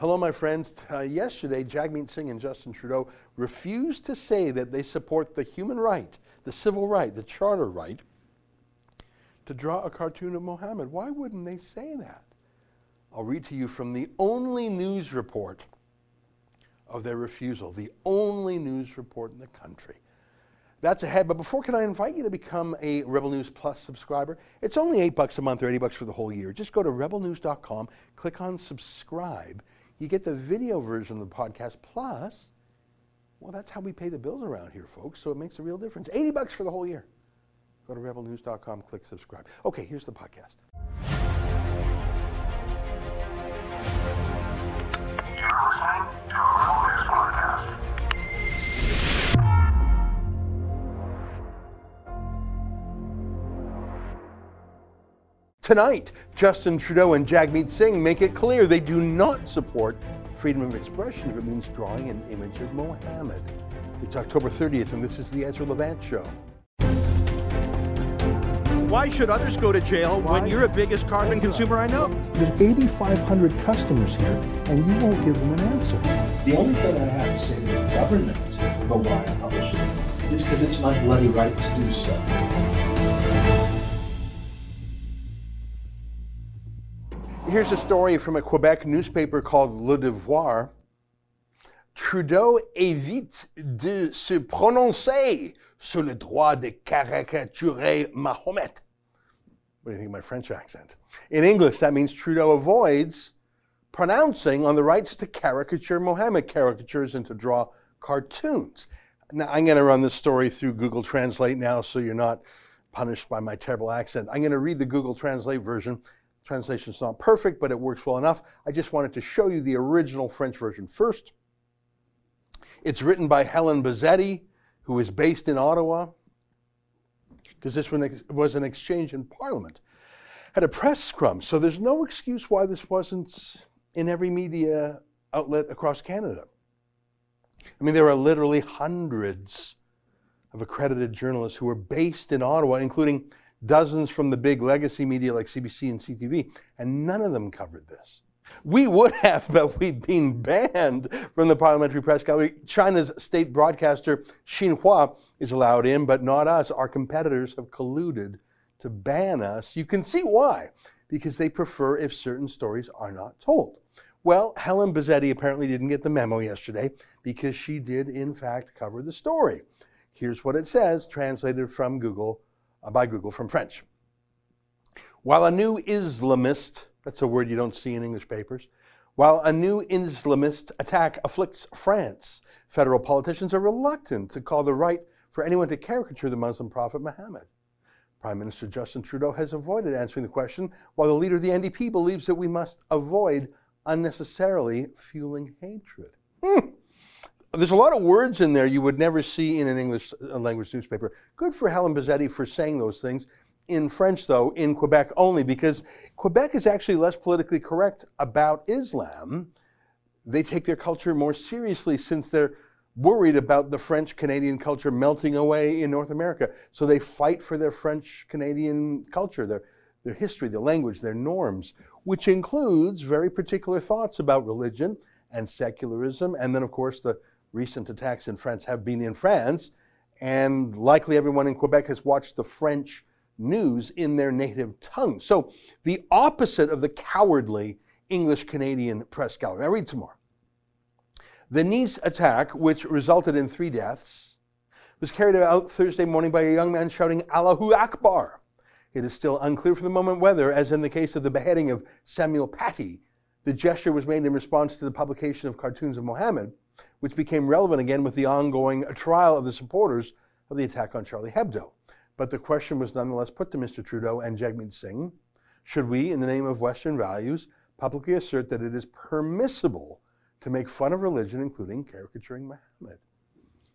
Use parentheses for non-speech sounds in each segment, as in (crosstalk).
Hello, my friends. Uh, yesterday, Jagmeet Singh and Justin Trudeau refused to say that they support the human right, the civil right, the charter right to draw a cartoon of Mohammed. Why wouldn't they say that? I'll read to you from the only news report of their refusal, the only news report in the country. That's ahead, but before can I invite you to become a Rebel News Plus subscriber? It's only eight bucks a month or 80 bucks for the whole year. Just go to rebelnews.com, click on subscribe. You get the video version of the podcast plus, well, that's how we pay the bills around here, folks, so it makes a real difference. 80 bucks for the whole year. Go to rebelnews.com, click subscribe. Okay, here's the podcast. Tonight, Justin Trudeau and Jagmeet Singh make it clear they do not support freedom of expression if it means drawing an image of Mohammed. It's October 30th, and this is the Ezra Levant Show. Why should others go to jail Why? when you're the biggest carbon consumer I know? There's 8,500 customers here, and you won't give them an answer. The only thing I have to say to the government about why I publish it is because it's my bloody right to do so. Here's a story from a Quebec newspaper called Le Devoir. Trudeau évite de se prononcer sur le droit de caricaturer Mahomet. What do you think of my French accent? In English, that means Trudeau avoids pronouncing on the rights to caricature Mohammed, caricatures and to draw cartoons. Now, I'm going to run this story through Google Translate now so you're not punished by my terrible accent. I'm going to read the Google Translate version. Translation's not perfect, but it works well enough. I just wanted to show you the original French version first. It's written by Helen Buzzetti, who is based in Ottawa, because this one was an exchange in Parliament. Had a press scrum, so there's no excuse why this wasn't in every media outlet across Canada. I mean, there are literally hundreds of accredited journalists who are based in Ottawa, including dozens from the big legacy media like CBC and CTV, and none of them covered this. We would have, (laughs) but we've been banned from the parliamentary press gallery. China's state broadcaster Xinhua is allowed in, but not us. Our competitors have colluded to ban us. You can see why, because they prefer if certain stories are not told. Well, Helen Buzzetti apparently didn't get the memo yesterday because she did, in fact, cover the story. Here's what it says, translated from Google by Google from French. While a new Islamist, that's a word you don't see in English papers, while a new Islamist attack afflicts France, federal politicians are reluctant to call the right for anyone to caricature the Muslim prophet Muhammad. Prime Minister Justin Trudeau has avoided answering the question, while the leader of the NDP believes that we must avoid unnecessarily fueling hatred. Hmm. There's a lot of words in there you would never see in an English uh, language newspaper. Good for Helen Buzzetti for saying those things. In French, though, in Quebec only, because Quebec is actually less politically correct about Islam. They take their culture more seriously since they're worried about the French Canadian culture melting away in North America. So they fight for their French Canadian culture, their, their history, their language, their norms, which includes very particular thoughts about religion and secularism. And then, of course, the recent attacks in France have been in France. And likely everyone in Quebec has watched the French news in their native tongue. So the opposite of the cowardly English Canadian press gallery. Now, read some more. The Nice attack, which resulted in three deaths, was carried out Thursday morning by a young man shouting Allahu Akbar. It is still unclear for the moment whether, as in the case of the beheading of Samuel Paty, the gesture was made in response to the publication of cartoons of Mohammed, which became relevant again with the ongoing trial of the supporters of the attack on Charlie Hebdo. But the question was nonetheless put to Mr. Trudeau and Jagmeet Singh should we, in the name of Western values, publicly assert that it is permissible to make fun of religion, including caricaturing Muhammad?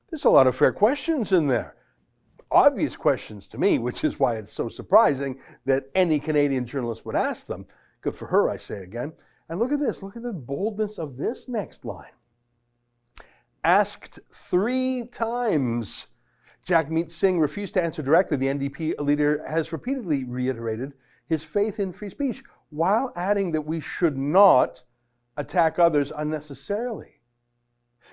There's a lot of fair questions in there. Obvious questions to me, which is why it's so surprising that any Canadian journalist would ask them. Good for her, I say again. And look at this. Look at the boldness of this next line. Asked three times, Jagmeet Singh refused to answer directly. The NDP leader has repeatedly reiterated his faith in free speech while adding that we should not attack others unnecessarily.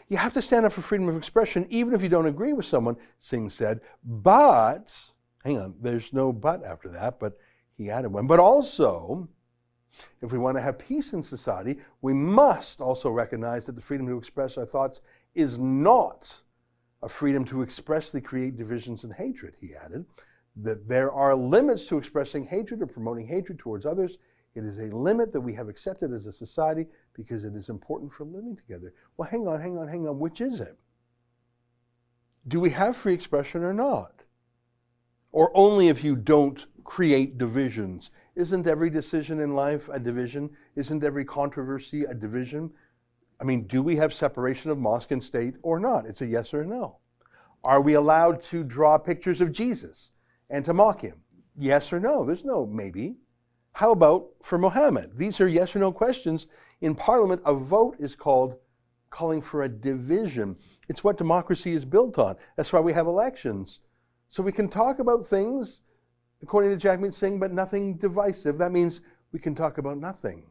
You have to stand up for freedom of expression, even if you don't agree with someone, Singh said. But, hang on, there's no but after that, but he added one. But also, if we want to have peace in society, we must also recognize that the freedom to express our thoughts is not a freedom to expressly create divisions and hatred, he added. That there are limits to expressing hatred or promoting hatred towards others. It is a limit that we have accepted as a society because it is important for living together. Well, hang on, hang on, hang on. Which is it? Do we have free expression or not? Or only if you don't create divisions? Isn't every decision in life a division? Isn't every controversy a division? I mean, do we have separation of mosque and state or not? It's a yes or a no. Are we allowed to draw pictures of Jesus and to mock him? Yes or no? There's no maybe. How about for Mohammed? These are yes or no questions. In Parliament, a vote is called calling for a division. It's what democracy is built on. That's why we have elections. So we can talk about things, according to Jagmeet Singh, but nothing divisive. That means we can talk about nothing.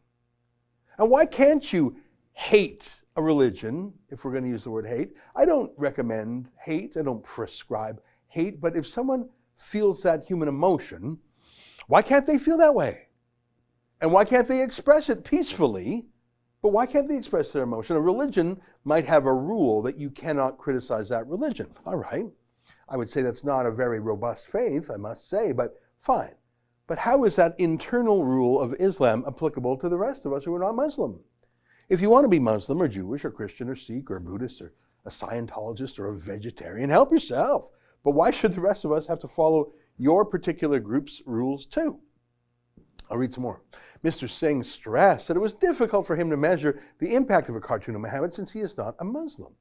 And why can't you hate a religion, if we're going to use the word hate. I don't recommend hate, I don't prescribe hate, but if someone feels that human emotion, why can't they feel that way? And why can't they express it peacefully? But why can't they express their emotion? A religion might have a rule that you cannot criticize that religion. All right. I would say that's not a very robust faith, I must say, but fine. But how is that internal rule of Islam applicable to the rest of us who are not Muslim? If you want to be Muslim or Jewish or Christian or Sikh or Buddhist or a Scientologist or a vegetarian, help yourself. But why should the rest of us have to follow your particular group's rules too? I'll read some more. Mr. Singh stressed that it was difficult for him to measure the impact of a cartoon of Muhammad since he is not a Muslim.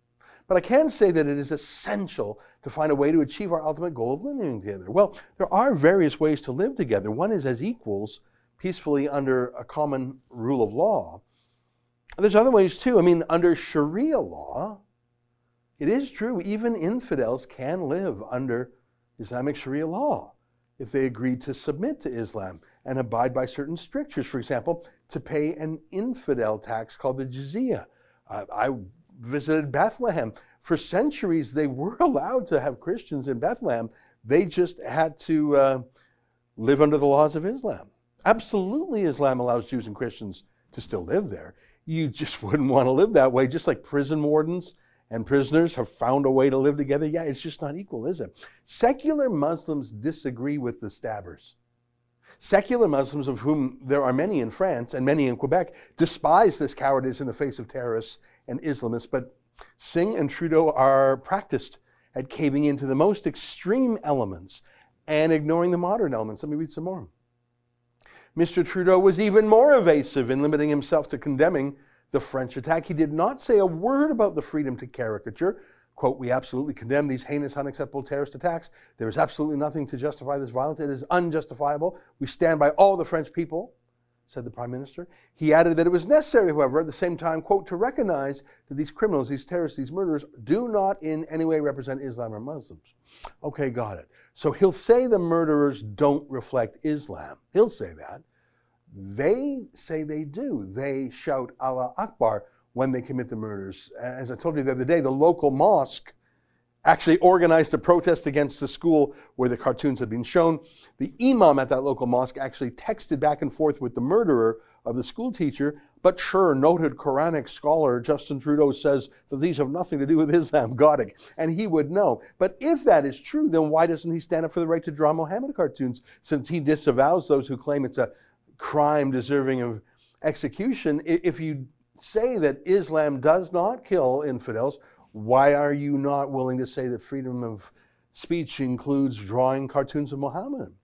But I can say that it is essential to find a way to achieve our ultimate goal of living together. Well, there are various ways to live together. One is as equals, peacefully under a common rule of law. There's other ways too. I mean, under Sharia law, it is true, even infidels can live under Islamic Sharia law if they agree to submit to Islam and abide by certain strictures. For example, to pay an infidel tax called the jizya. Uh, I visited Bethlehem. For centuries, they were (laughs) allowed to have Christians in Bethlehem. They just had to uh, live under the laws of Islam. Absolutely, Islam allows Jews and Christians to still live there you just (laughs) wouldn't want to live that way, just like prison wardens and prisoners have found a way to live together. Yeah, it's just not equal, is it? Secular Muslims disagree with the stabbers. Secular Muslims, of whom there are many in France and many in Quebec, despise this cowardice in the face of terrorists and Islamists. But Singh and Trudeau are practiced at caving into the most extreme elements and ignoring the modern elements. Let me read some more. Mr. Trudeau was even more evasive in limiting himself to condemning the French attack. He did not say a word about the freedom to caricature. Quote, we absolutely condemn these heinous, unacceptable terrorist attacks. There is absolutely nothing to justify this violence. It is unjustifiable. We stand by all the French people, said the Prime Minister. He added that it was necessary, however, at the same time, quote, to recognize that these criminals, these terrorists, these murderers do not in any way represent Islam or Muslims. Okay, got it. So he'll say the murderers don't reflect Islam. He'll say that. They say they do. They shout Allah Akbar when they commit the murders. As I told you the other day, the local mosque actually organized a protest against the school where the cartoons had been shown. The imam at that local mosque actually texted back and forth with the murderer of the school teacher. But sure, noted Quranic scholar Justin Trudeau says that these have nothing to do with Islam, got it. And he would know. But if that is true, then why doesn't he stand up for the right to draw Mohammed cartoons since he disavows those who claim it's a crime deserving of execution. If you say that Islam does not kill infidels, why are you not willing to say that freedom of speech includes drawing cartoons of Muhammad?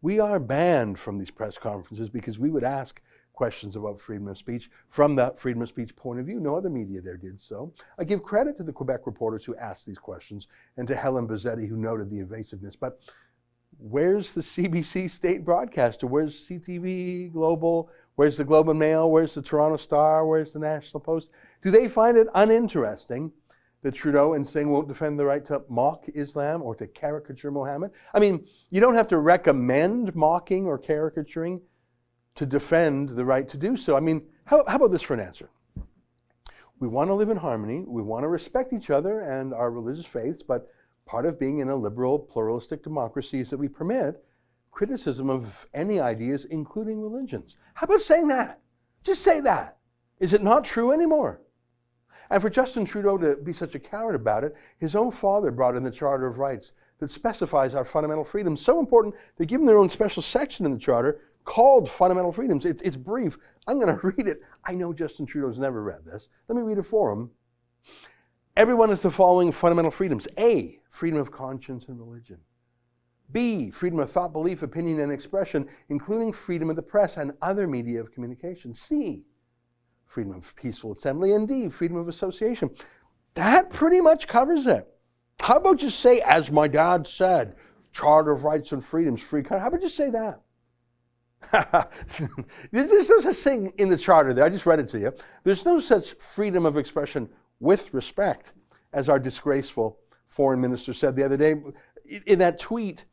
We are banned from these press conferences because we would ask questions about freedom of speech from that freedom of speech point of view. No other media there did so. I give credit to the Quebec reporters who asked these questions and to Helen Buzzetti who noted the evasiveness. But where's the CBC state broadcaster? Where's CTV Global? Where's the Globe and Mail? Where's the Toronto Star? Where's the National Post? Do they find it uninteresting that Trudeau and Singh won't defend the right to mock Islam or to caricature Mohammed? I mean, you don't have to recommend mocking or caricaturing to defend the right to do so. I mean, how, how about this for an answer? We want to live in harmony. We want to respect each other and our religious faiths, but part of being in a liberal, pluralistic democracy is that we permit criticism of any ideas, including religions. How about saying that? Just say that. Is it not true anymore? And for Justin Trudeau to be such a coward about it, his own father brought in the Charter of Rights that specifies our fundamental freedoms. So important, they give them their own special section in the Charter called Fundamental Freedoms. It's, it's brief. I'm going (laughs) to read it. I know Justin Trudeau's never read this. Let me read it for him. Everyone has the following fundamental freedoms A, freedom of conscience and religion. B, freedom of thought, belief, opinion, and expression, including freedom of the press and other media of communication. C, freedom of peaceful assembly. And D, freedom of association. That pretty much covers it. How about just say, as my dad said, Charter of Rights and Freedoms, free country? How about just say that? (laughs) There's no such thing in the Charter there. I just read it to you. There's no such freedom of expression with respect, as our disgraceful foreign minister said the other day in that tweet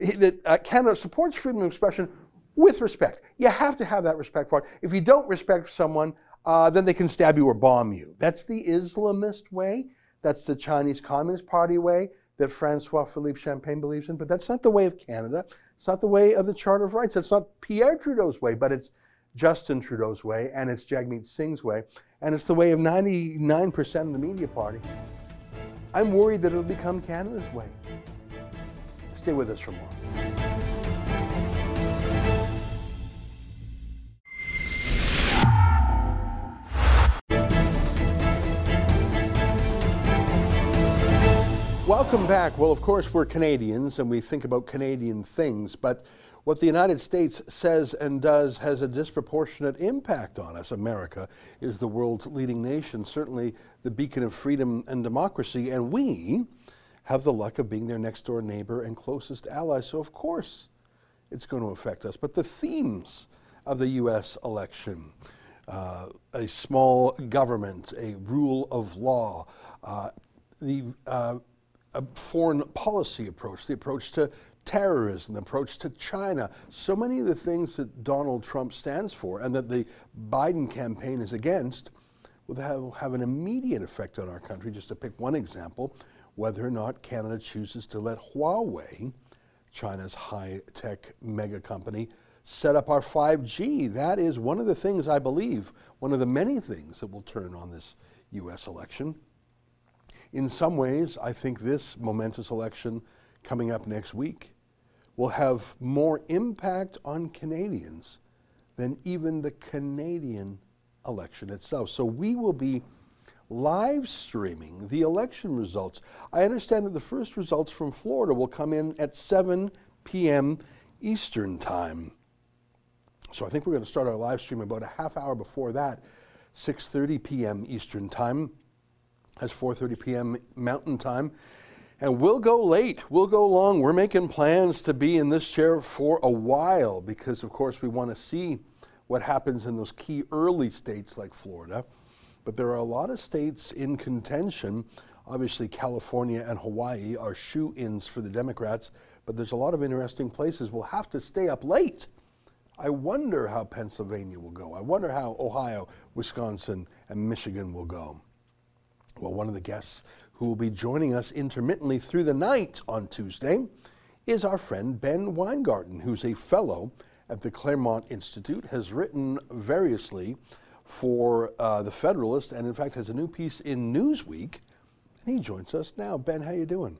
that uh, Canada supports freedom of expression with respect. You have to have that respect it. If you don't respect someone, uh, then they can stab you or bomb you. That's the Islamist way. That's the Chinese Communist Party way that Francois Philippe Champagne believes in. But that's not the way of Canada. It's not the way of the Charter of Rights. It's not Pierre Trudeau's way, but it's Justin Trudeau's way, and it's Jagmeet Singh's way, and it's the way of 99% of the media party. I'm worried that it'll become Canada's way. Stay with us for more. Welcome back. Well, of course, we're Canadians and we think about Canadian things, but what the United States says and does has a disproportionate impact on us. America is the world's leading nation, certainly the beacon of freedom and democracy, and we have the luck of being their next door neighbor and closest ally. So, of course, it's going to affect us. But the themes of the U.S. election uh, a small government, a rule of law, uh, the uh, foreign policy approach, the approach to terrorism, the approach to China, so many of the things that Donald Trump stands for and that the Biden campaign is against will have, have an immediate effect on our country. Just to pick one example, whether or not Canada chooses to let Huawei, China's high tech mega company, set up our 5G. That is one of the things I believe, one of the many things that will turn on this U.S. election. In some ways, I think this momentous election coming up next week will have more impact on Canadians than even the Canadian election itself. So we will be live streaming the election results. I understand that the first results from Florida will come in at 7 p.m. Eastern Time. So I think we're going to start our live stream about a half hour before that, 6:30 p.m. Eastern Time. That's 4:30 p.m. Mountain Time. And we'll go late. We'll go long. We're making plans to be in this chair for a while because of course we want to see what happens in those key early states like Florida. But there are a lot of states in contention. Obviously, California and Hawaii are shoe ins for the Democrats, but there's a lot of interesting places. We'll have to stay up late. I wonder how Pennsylvania will go. I wonder how Ohio, Wisconsin, and Michigan will go. Well, one of the guests who will be joining us intermittently through the night on Tuesday is our friend Ben Weingarten, who's a fellow at the Claremont Institute, has written variously for uh, the Federalist, and in fact has a new piece in Newsweek. And he joins us now. Ben, how you doing?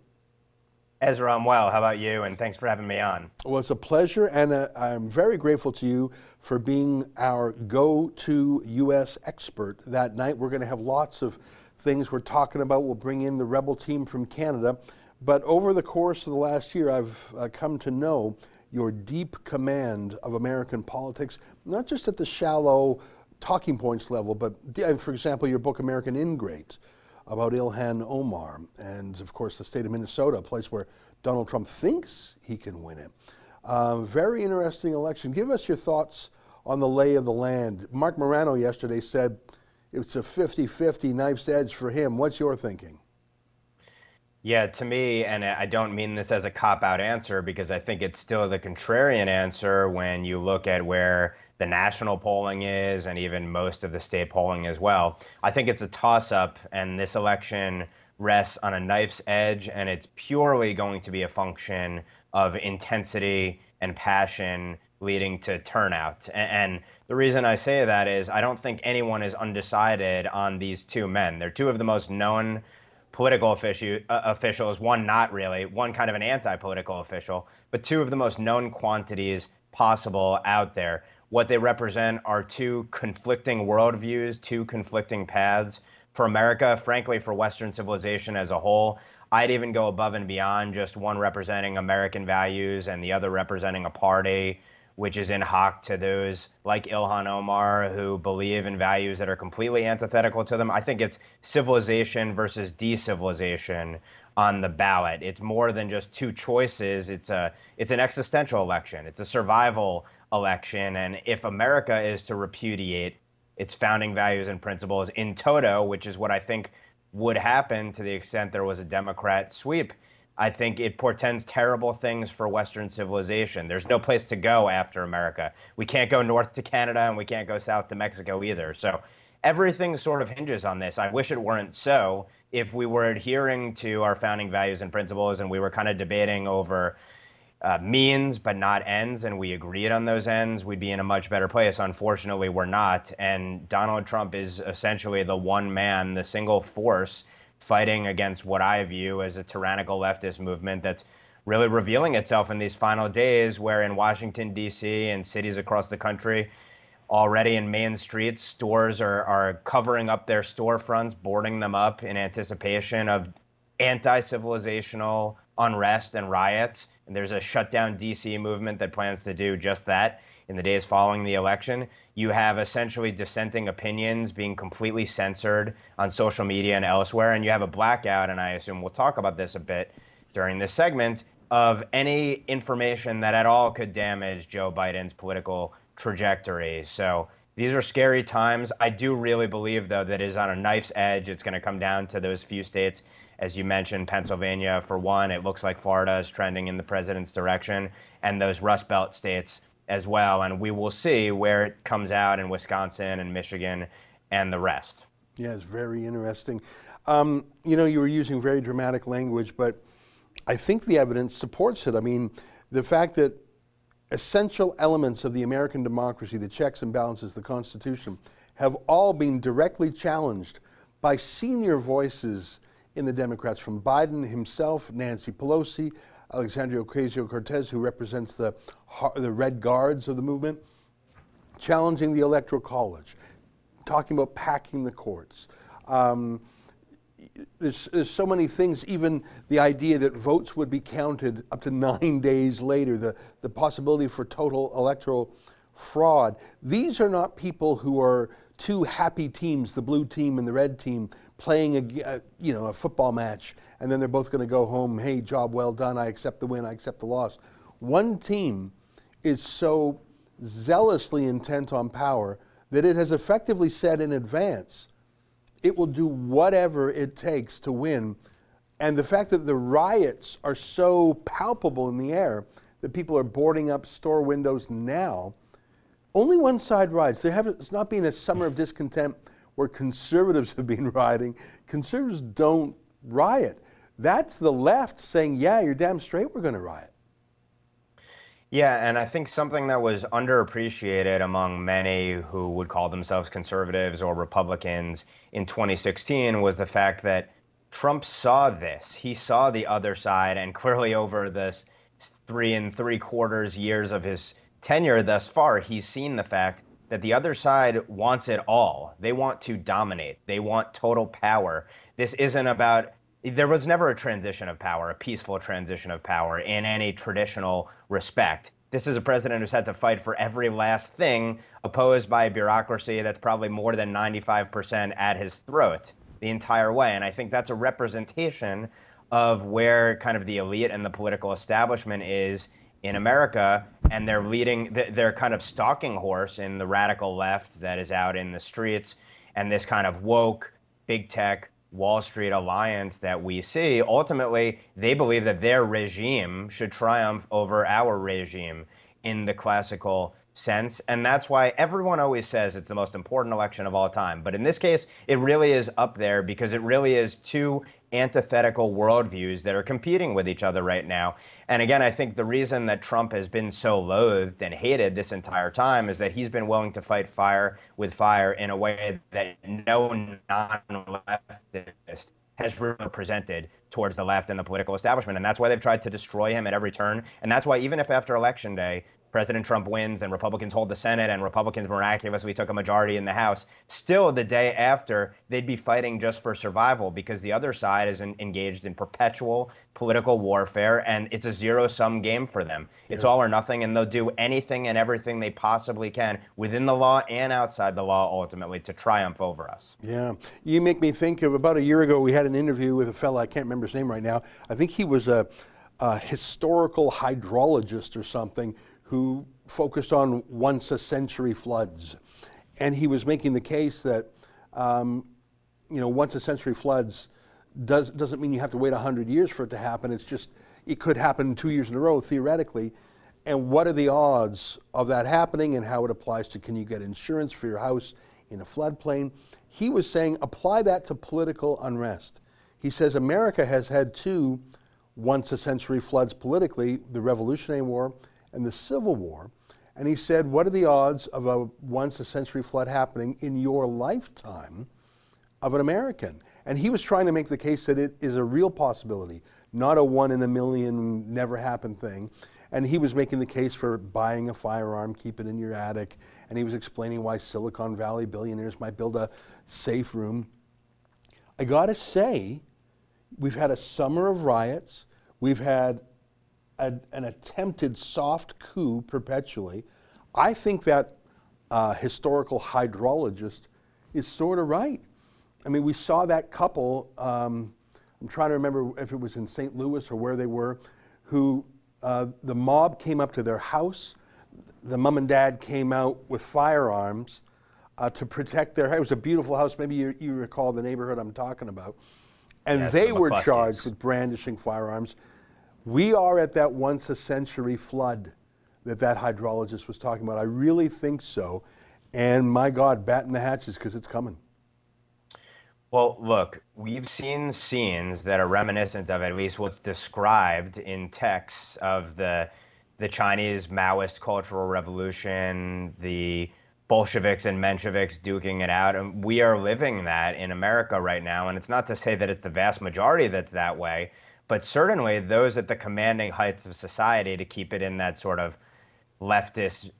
Ezra, I'm well. How about you? And thanks for having me on. Well, it's a pleasure, and uh, I'm very grateful to you for being our go-to U.S. expert that night. We're going to have lots of things we're talking about. We'll bring in the Rebel team from Canada. But over the course of the last year, I've uh, come to know your deep command of American politics, not just at the shallow talking points level, but for example, your book American Ingrate about Ilhan Omar, and of course the state of Minnesota, a place where Donald Trump thinks he can win it. Uh, very interesting election. Give us your thoughts on the lay of the land. Marc Morano yesterday said it's a 50 50 knife's edge for him. What's your thinking? Yeah, to me, and I don't mean this as a cop out answer because I think it's still the contrarian answer when you look at where the national polling is, and even most of the state polling as well. I think it's a toss up, and this election rests on a knife's edge, and it's purely going to be a function of intensity and passion leading to turnout. And, the reason I say that is I don't think anyone is undecided on these two men. They're two of the most known political offici- uh, officials, one not really, one kind of an anti political official, but two of the most known quantities possible out there. What they represent are two conflicting worldviews, two conflicting paths. For America, frankly, for Western civilization as a whole, I'd even go above and beyond just one representing American values and the other representing a party which is in hock to those like Ilhan Omar who believe in values that are completely antithetical to them. I think it's civilization versus decivilization on the ballot. It's more than just two choices. It's a it's an existential election. It's a survival election. And if America is to repudiate its founding values and principles in toto, which is what I think would happen to the extent there was a Democrat sweep, I think it portends terrible things for Western civilization. There's no place to go after America. We can't go north to Canada and we can't go south to Mexico either. So everything sort of hinges on this. I wish it weren't so. If we were adhering to our founding values and principles and we were kind of debating over uh, means but not ends and we agreed on those ends, we'd be in a much better place. Unfortunately, we're not. And Donald Trump is essentially the one man, the single force fighting against what I view as a tyrannical leftist movement that's really revealing itself in these final days, where in Washington, D.C. and cities across the country, already in main streets, stores are, are covering up their storefronts, boarding them up in anticipation of anti civilizational unrest and riots. And there's a shutdown DC movement that plans to do just that in the days following the election. You have essentially dissenting opinions being completely censored on social media and elsewhere. And you have a blackout, and I assume we'll talk about this a bit during this segment, of any information that at all could damage Joe Biden's political trajectory. So these are scary times. I do really believe, though, that is on a knife's edge. It's going to come down to those few states, as you mentioned, Pennsylvania for one. It looks like Florida is trending in the president's direction, and those Rust Belt states as well. And we will see where it comes out in Wisconsin and Michigan and the rest. Yeah, it's very interesting. Um, you know, you were using very dramatic language, but I think the evidence supports it. I mean, the fact that essential elements of the American democracy, the checks and balances, the Constitution, have all been directly challenged by senior voices in the Democrats, from Biden himself, Nancy Pelosi, Alexandria Ocasio Cortez, who represents the, the Red Guards of the movement, challenging the Electoral College, talking about packing the courts. Um, there's, there's so many things, even the idea that votes would be counted up to nine (laughs) days later, the, the possibility for total electoral fraud. These are not people who are two happy teams, the blue team and the red team, playing a, a uh, you know a football match, and then they're both going to go home. Hey, job well done. I accept the win. I accept the loss. One team is so zealously intent on power that it has effectively said in advance it will do whatever it takes to win. And the fact that the riots are so palpable in the air that people are boarding up store windows now, only one side rides. Have, it's not been a summer of discontent where conservatives have been (laughs) rioting. Conservatives don't riot. That's the left saying, yeah, you're damn straight we're going to riot. Yeah, and I think something that was underappreciated among many who would call themselves conservatives or Republicans in 2016 was the fact that Trump saw this. He saw the other side, and clearly over this three and three quarters years of his tenure thus far, he's seen the fact that the other side wants it all. They want to dominate, they want total power. This isn't about there was never a transition of power, a peaceful transition of power in any traditional respect. This is a president who's had to fight for every last thing, opposed by a bureaucracy that's probably more than 95% at his throat the entire way. And I think that's a representation of where kind of the elite and the political establishment is in America, and they're leading, they're kind of stalking horse in the radical left that is out in the streets, and this kind of woke, big tech, Wall Street alliance that we see, ultimately, they believe that their regime should triumph over our regime in the classical sense. And that's why everyone always says it's the most important election of all time. But in this case, it really is up there because it really is two antithetical worldviews that are competing with each other right now. And again, I think the reason that Trump has been so loathed and hated this entire time is that he's been willing to fight fire with fire in a way that no non leftist has represented towards the left and the political establishment. And that's why they've tried to destroy him at every turn. And that's why, even if after election day, President Trump wins and Republicans hold the Senate and Republicans miraculously took a majority in the House, still the day after, they'd be fighting just for survival because the other side is in, engaged in perpetual political warfare and it's a zero sum game for them. It's all or nothing, and they'll do anything and everything they possibly can within the law and outside the law ultimately to triumph over us. Yeah. You make me think of about a year ago, we had an interview with a fellow, I can't remember his name right now. I think he was a, a historical hydrologist or something who focused on once a century floods. And he was making the case that, um, you know, once a century floods does, doesn't mean you have to wait 100 years for it to happen. It's just, it could happen two years in a row, theoretically. And what are the odds of that happening and how it applies to can you get insurance for your house in a floodplain? He was saying apply that to political unrest. He says America has had two once a century floods politically the Revolutionary War and the Civil War. And he said, What are the odds of a once a century flood happening in your lifetime of an American? And he was trying to make the case that it is a real possibility, not a one in a million, never happen thing. And he was making the case for buying a firearm, keep it in your attic. And he was explaining why Silicon Valley billionaires might build a safe room. I gotta say, we've had a summer of riots. We've had a, an attempted soft coup perpetually. I think that uh, historical hydrologist is sort of right. I mean, we saw that couple, um, I'm trying to remember if it was in St. Louis or where they were, who uh, the mob came up to their house. The mom and dad came out with firearms uh, to protect their house. It was a beautiful house. Maybe you, you recall the neighborhood I'm talking about. And Yes, they the were charged with brandishing firearms. We are at that once a century flood that that hydrologist was talking about. I really think so. And my God, batten the hatches because it's coming. Well, look, we've seen scenes that are reminiscent of at least what's described in texts of the the Chinese Maoist Cultural Revolution, the Bolsheviks and Mensheviks duking it out, and we are living that in America right now. And it's not to say that it's the vast majority that's that way, but certainly those at the commanding heights of society to keep it in that sort of leftist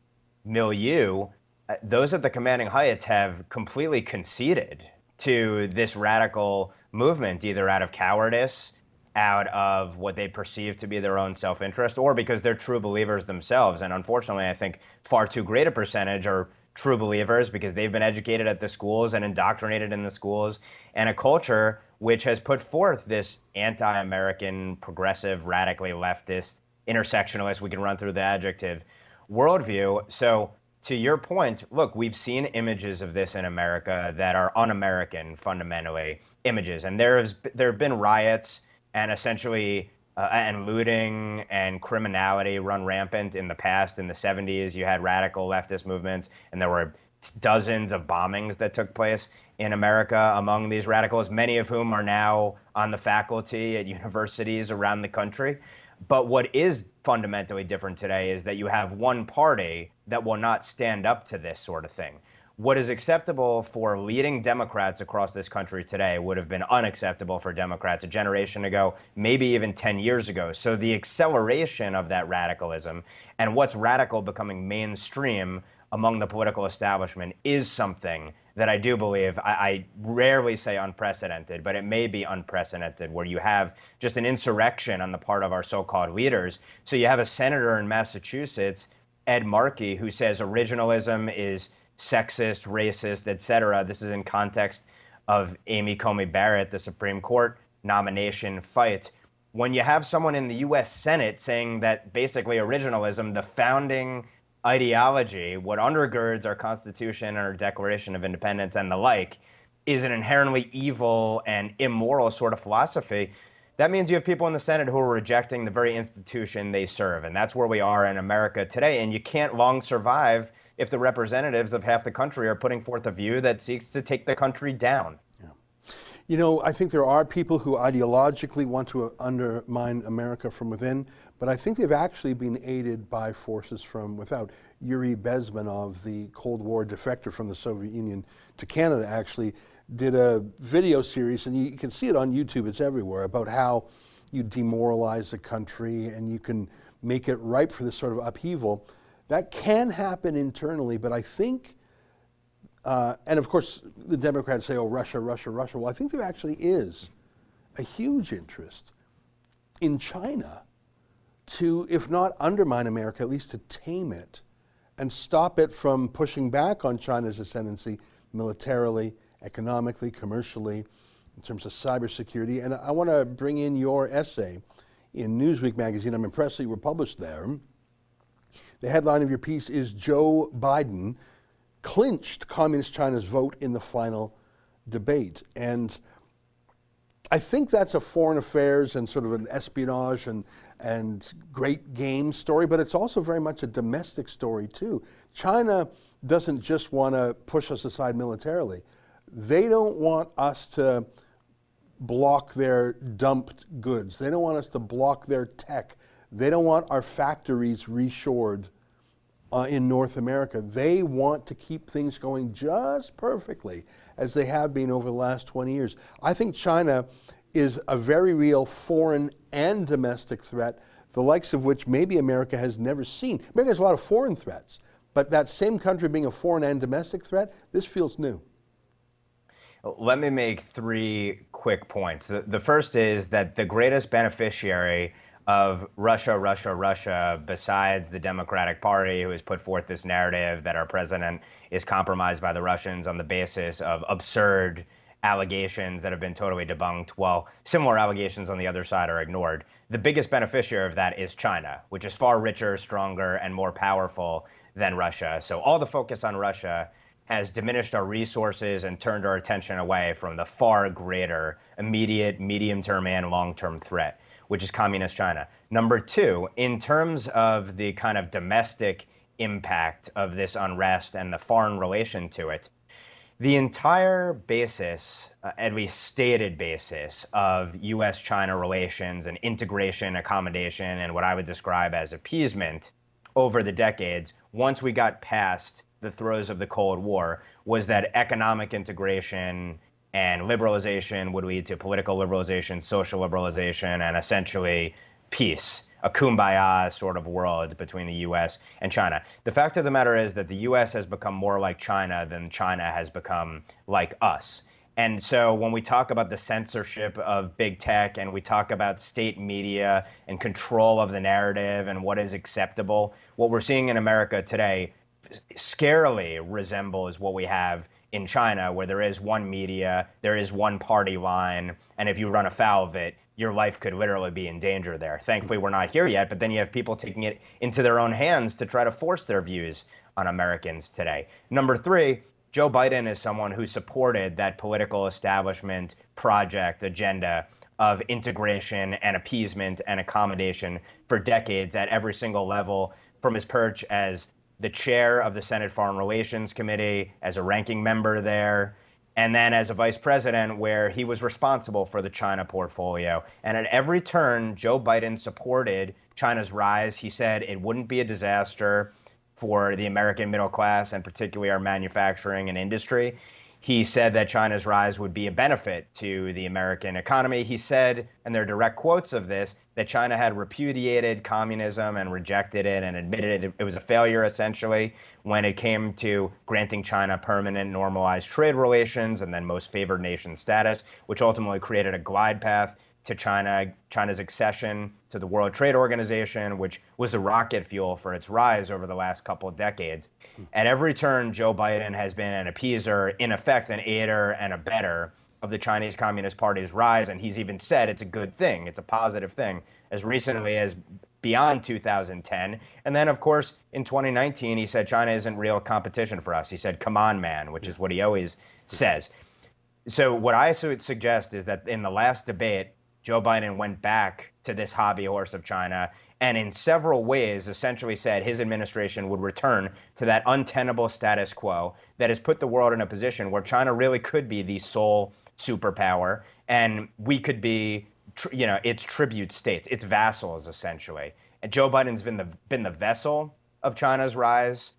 milieu, uh, those at the commanding heights have completely conceded to this radical movement, either out of cowardice, out of what they perceive to be their own self interest, or because they're true believers themselves. And unfortunately, I think far too great a percentage are true believers because they've been educated at the schools and indoctrinated in the schools, and a culture which has put forth this anti American, progressive, radically leftist, intersectionalist, we can run through the adjective worldview. So, to your point, look, we've seen images of this in America that are un-American fundamentally images, and there's there have been riots and essentially uh, and looting and criminality run rampant in the past. In the 70s, you had radical leftist movements, and there were dozens of bombings that took place in America among these radicals, many of whom are now on the faculty at (laughs) universities around the country. But what is fundamentally different today is that you have one party that will not stand up to this sort of thing. What is acceptable for leading Democrats across this country today would have been unacceptable for Democrats a generation ago, maybe even 10 years ago. So the acceleration of that radicalism and what's radical becoming mainstream among the political establishment is something that I do believe, I, I, rarely say unprecedented, but it may be unprecedented, where you have just an insurrection on the part of our so called leaders. So you have a senator in Massachusetts, Ed Markey, who says originalism is sexist, racist, etc. This is in context of Amy Coney Barrett, the Supreme Court nomination fight. When you have someone in the US Senate saying that basically originalism, the founding ideology, what undergirds our Constitution and our Declaration of Independence and the like, is an inherently evil and immoral sort of philosophy. that means you have people in the Senate who are rejecting the very institution they serve. And that's where we are in America today. And you can't long survive if the representatives of half the country are putting forth a view that seeks to take the country down. You know, I think there are people who ideologically want to undermine America from within, but I think they've actually been aided by forces from without. Yuri Bezmenov, the Cold War defector from the Soviet Union to Canada, actually did a video series, and you can see it on YouTube, it's everywhere, about how you demoralize a country and you can make it ripe for this sort of upheaval. That can happen internally, but I think uh, and of course, the Democrats say, oh, Russia, Russia, Russia. Well, I think there actually is a huge interest in China to, if not undermine America, at least to tame it and stop it from pushing back on China's ascendancy militarily, economically, commercially, in terms of cybersecurity. And I want to bring in your essay in Newsweek magazine. I'm impressed that you were published there. The headline of your piece is Joe Biden clinched Communist China's vote in the final debate. And I think that's a foreign affairs and sort of an espionage and, and great game story, but it's also very much a domestic story too. China doesn't just want to push us aside militarily. They don't want us to block their dumped goods. They don't want us to block their tech. They don't want our factories reshored uh, in North America. They want to keep things going just perfectly as they have been over the last 20 years. I think China is a very real foreign and domestic threat, the likes of which maybe America has never seen. America has a lot of foreign threats, but that same country being a foreign and domestic threat, this feels new. Let me make three quick points. The, the first is that the greatest beneficiary of Russia, Russia, Russia, besides the Democratic Party, who has put forth this narrative that our president is compromised by the Russians on the basis of absurd allegations that have been totally debunked, while similar allegations on the other side are ignored. The biggest beneficiary of that is China, which is far richer, stronger, and more powerful than Russia. So all the focus on Russia has diminished our resources and turned our attention away from the far greater immediate, medium term, and long term threat which is communist China. Number two, in terms of the kind of domestic impact of this unrest and the foreign relation to it, the entire basis, uh, at least stated basis, of US China relations and integration, accommodation, and what I would describe as appeasement over the decades, once we got past the throes of the Cold War, was that economic integration and liberalization would lead to political liberalization, social liberalization, and essentially peace, a kumbaya sort of world between the US and China. The fact of the matter is that the US has become more like China than China has become like us. And so when we talk about the censorship of big tech and we talk about state media and control of the narrative and what is acceptable, what we're seeing in America today scarily resembles what we have in China, where there is one media, there is one party line, and if you run afoul of it, your life could literally be in danger there. Thankfully, we're not here yet, but then you have people taking it into their own hands to try to force their views on Americans today. Number three, Joe Biden is someone who supported that political establishment project agenda of integration and appeasement and accommodation for decades at every single level from his perch as the chair of the Senate Foreign Relations Committee, as a ranking member there, and then as a vice president, where he was responsible for the China portfolio. And at every turn, Joe Biden supported China's rise. He said it wouldn't be a disaster for the American middle class and particularly our manufacturing and industry. He said that China's rise would be a benefit to the American economy. He said, and there are direct quotes of this, that China had repudiated communism and rejected it and admitted it, it was a failure essentially when it came to granting China permanent normalized trade relations and then most favored nation status, which ultimately created a glide path to China, China's accession to the World Trade Organization, which was the rocket fuel for its rise over the last couple of decades. At every turn, Joe Biden has been an appeaser, in effect, an aider and a better of the Chinese Communist Party's rise, and he's even said it's a good thing, it's a positive thing, as recently as beyond 2010. And then, of course, in 2019, he said China isn't real competition for us. He said, "Come on, man," which is what he always says. So, what I would suggest is that in the last debate, Joe Biden went back to this hobby horse of China and in several ways essentially said his administration would return to that untenable status quo that has put the world in a position where China really could be the sole superpower and we could be you know its tribute states its vassals essentially. And Joe Biden's been the been the vessel of China's rise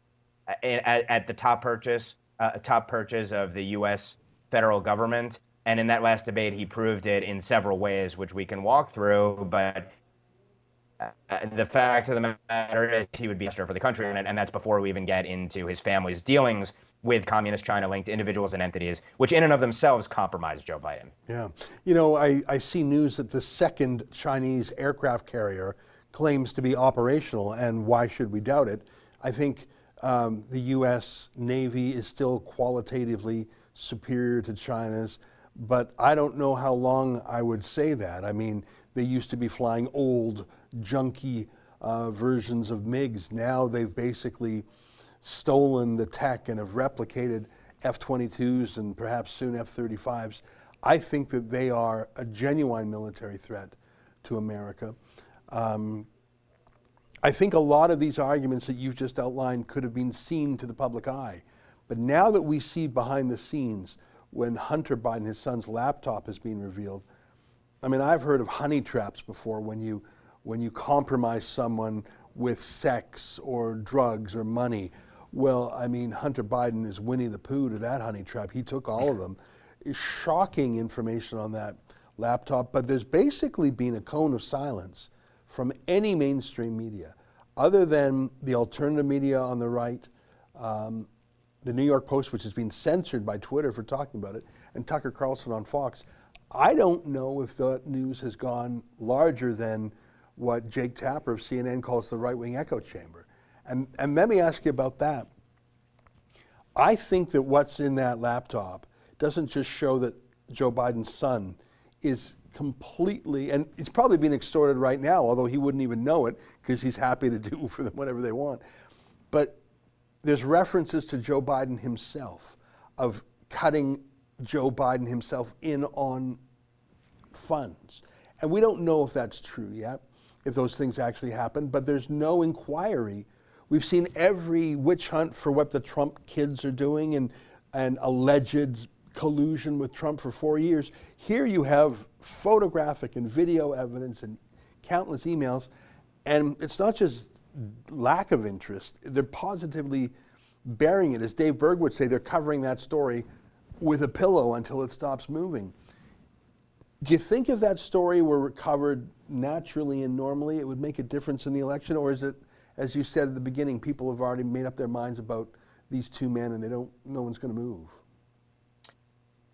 uh, at, at the top purchase uh, top purchase of the US federal government and in that last debate he proved it in several ways which we can walk through but uh, the fact of the matter is he would be for the country, and, and that's before we even get into his family's dealings with communist China linked individuals and entities, which in and of themselves compromise Joe Biden. Yeah. You know, I, I see news that the second Chinese aircraft carrier claims to be operational, and why should we doubt it? I think um, the U.S. Navy is still qualitatively superior to China's, but I don't know how long I would say that. I mean, they used to be flying old, junky uh, versions of MiGs. Now they've basically stolen the tech and have replicated F 22s and perhaps soon F 35s. I think that they are a genuine military threat to America. Um, I think a lot of these arguments that you've just outlined could have been seen to the public eye. But now that we see behind the scenes, when Hunter Biden, his son's laptop, is being revealed, I mean, I've heard of honey traps before when you, when you compromise someone with sex or drugs or money well, I mean, Hunter Biden is Winnie the Pooh to that honey trap. He took all of them. Shocking information on that laptop, but there's basically been a cone of silence from any mainstream media, other than the alternative media on the right, um, the New York Post, which has been censored by Twitter for talking about it, and Tucker Carlson on Fox. I don't know if the news has gone larger than what Jake Tapper of CNN calls the right wing echo chamber. And, and let me ask you about that. I think that what's in that laptop doesn't just show that Joe Biden's son is completely, and he's probably being extorted right now, although he wouldn't even know it because he's happy to do for (laughs) them whatever they want. But there's references to Joe Biden himself of cutting Joe Biden himself in on funds. And we don't know if that's true yet, if those things actually happen, but there's no inquiry We've seen every witch hunt for what the Trump kids are doing and, and alleged collusion with Trump for four years. Here you have photographic and video evidence and countless emails, and it's not just lack of interest, they're positively burying it. As Dave Berg would say, they're covering that story with a pillow until it stops moving. Do you think if that story were covered naturally and normally, it would make a difference in the election, or is it as you said at the beginning, people have already made up their minds about these two men, and they don't. No one's going to move.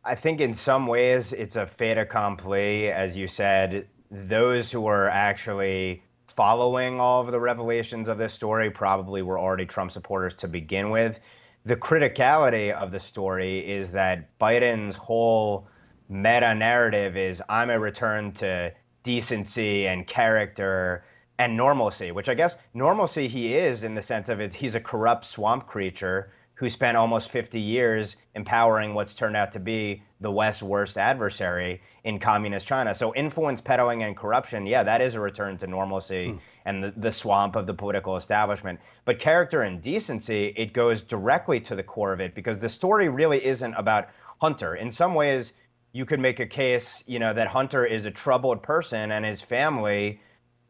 I think in some ways it's a fait accompli, as you said. Those who are actually following all of the revelations of this story probably were already Trump supporters to begin with. The criticality of the story is that Biden's whole meta narrative is I'm a return to decency and character and normalcy, which I guess normalcy he is in the sense of it, he's a corrupt swamp creature who spent almost 50 years empowering what's turned out to be the West's worst adversary in communist China. So influence peddling and corruption, yeah, that is a return to normalcy hmm. and the, the swamp of the political establishment. But character and decency, it goes directly to the core of it because the story really isn't about Hunter. In some ways, you could make a case, you know, that Hunter is a troubled person and his family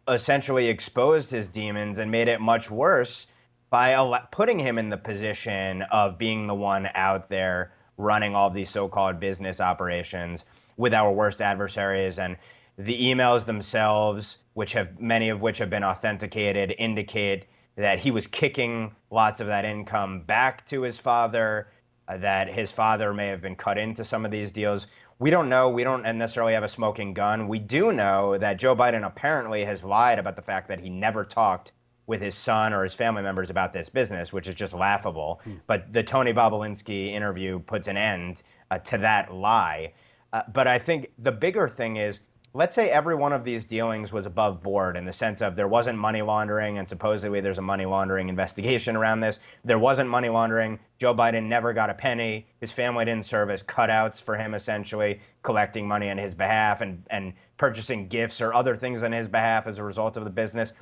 essentially exposed his demons and made it much worse by putting him in the position of being the one out there running all these so-called business operations with our worst adversaries and the emails themselves which have many of which have been authenticated indicate that he was kicking lots of that income back to his father uh, that his father may have been cut into some of these deals we don't know. We don't necessarily have a smoking gun. We do know that Joe Biden apparently has lied about the fact that he never talked with his son or his family members about this business, which is just laughable. Hmm. But the Tony Bobulinski interview puts an end uh, to that lie. Uh, but I think the bigger thing is let's say every one of these dealings was above board in the sense of there wasn't money laundering and supposedly there's a money laundering investigation around this. There wasn't money laundering. Joe Biden never got a penny. His family didn't serve as cutouts for him, essentially, collecting money on his behalf and, and purchasing gifts or other things on his behalf as a result of the business.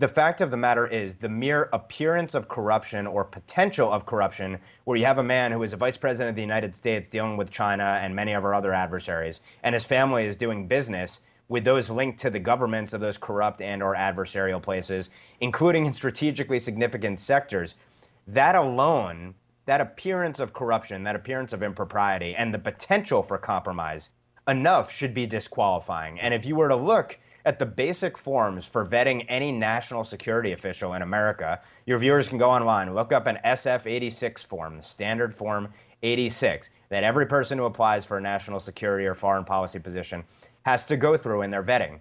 The fact of the matter is, the mere appearance of corruption or potential of corruption, where you have a man who is a vice president of the United States dealing with China and many of our other adversaries, and his family is doing business with those linked to the governments of those corrupt and or adversarial places, including in strategically significant sectors, that alone, that appearance of corruption, that appearance of impropriety, and the potential for compromise, enough should be disqualifying. And if you were to look at the basic forms for vetting any national security official in America, your viewers can go online, look up an SF 86 form, the standard form 86, that every person who applies for a national security or foreign policy position has to go through in their vetting.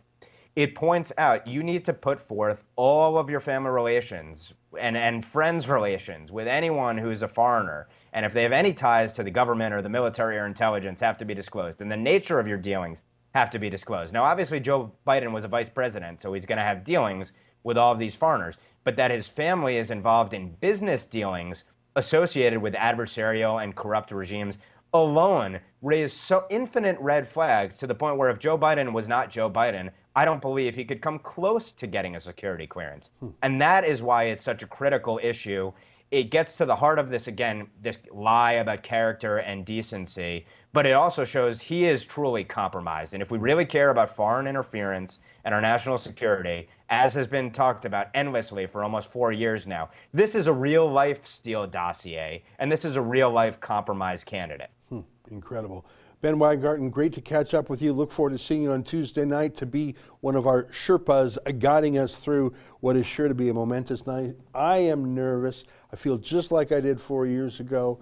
It points out you need to put forth all of your family relations and, and friends relations with anyone who's a foreigner. And if they have any ties to the government or the military or intelligence, have to be disclosed. And the nature of your dealings have to be disclosed. Now, obviously, Joe Biden was a vice president, so he's going to have dealings with all of these foreigners, but that his family is involved in business dealings associated with adversarial and corrupt regimes alone raised so infinite red flags to the point where if Joe Biden was not Joe Biden, I don't believe he could come close to getting a security clearance. Hmm. And that is why it's such a critical issue it gets to the heart of this again, this lie about character and decency, but it also shows he is truly compromised. And if we really care about foreign interference and our national security, as has been talked about endlessly for almost four years now, this is a real life Steele dossier, and this is a real life compromise candidate. Hmm, incredible. Ben Weingarten, great to catch up with you. Look forward to seeing you on Tuesday night to be one of our Sherpas guiding us through what is sure to be a momentous night. I am nervous. I feel just like I did four years ago.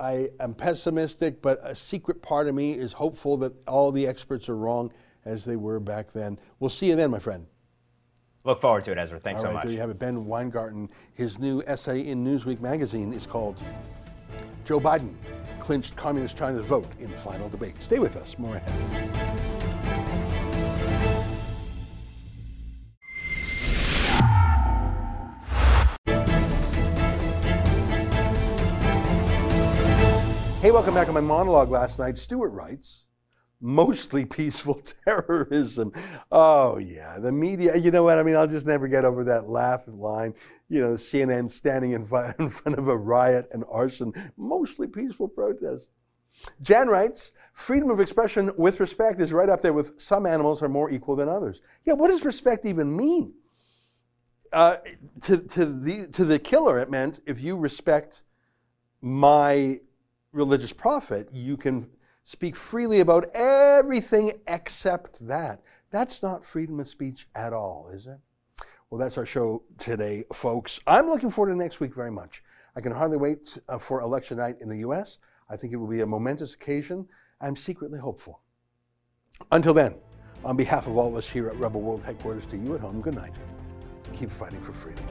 I am pessimistic, but a secret part of me is hopeful that all the experts are wrong as they were back then. We'll see you then, my friend. Look forward to it, Ezra. Thanks all so right, much. There you have it. Ben Weingarten. His new essay in Newsweek magazine is called Joe Biden clinched Communist China's vote in the final debate. Stay with us, more ahead. Hey, welcome back on my monologue last night. Stewart writes, mostly (laughs) peaceful terrorism. Oh, yeah, the media, you know what? I mean, I'll just never get over that laugh line you know, CNN standing (laughs) in front of a riot and arson, mostly peaceful protest. Jan writes, freedom of expression with respect is right up there with some animals are more equal than others. Yeah, what does respect even mean? Uh, to, to, the, to the killer, it meant if you respect my religious prophet, you can speak freely about everything except that. That's not freedom of speech at all, is it? Well, that's our show today, folks. I'm looking forward to next week very much. I can hardly wait uh, for election night in the U.S. I think it will be a momentous occasion. I'm secretly hopeful. Until then, on behalf of all of us here at Rebel World Headquarters, to you at home, good night. Keep fighting for freedom.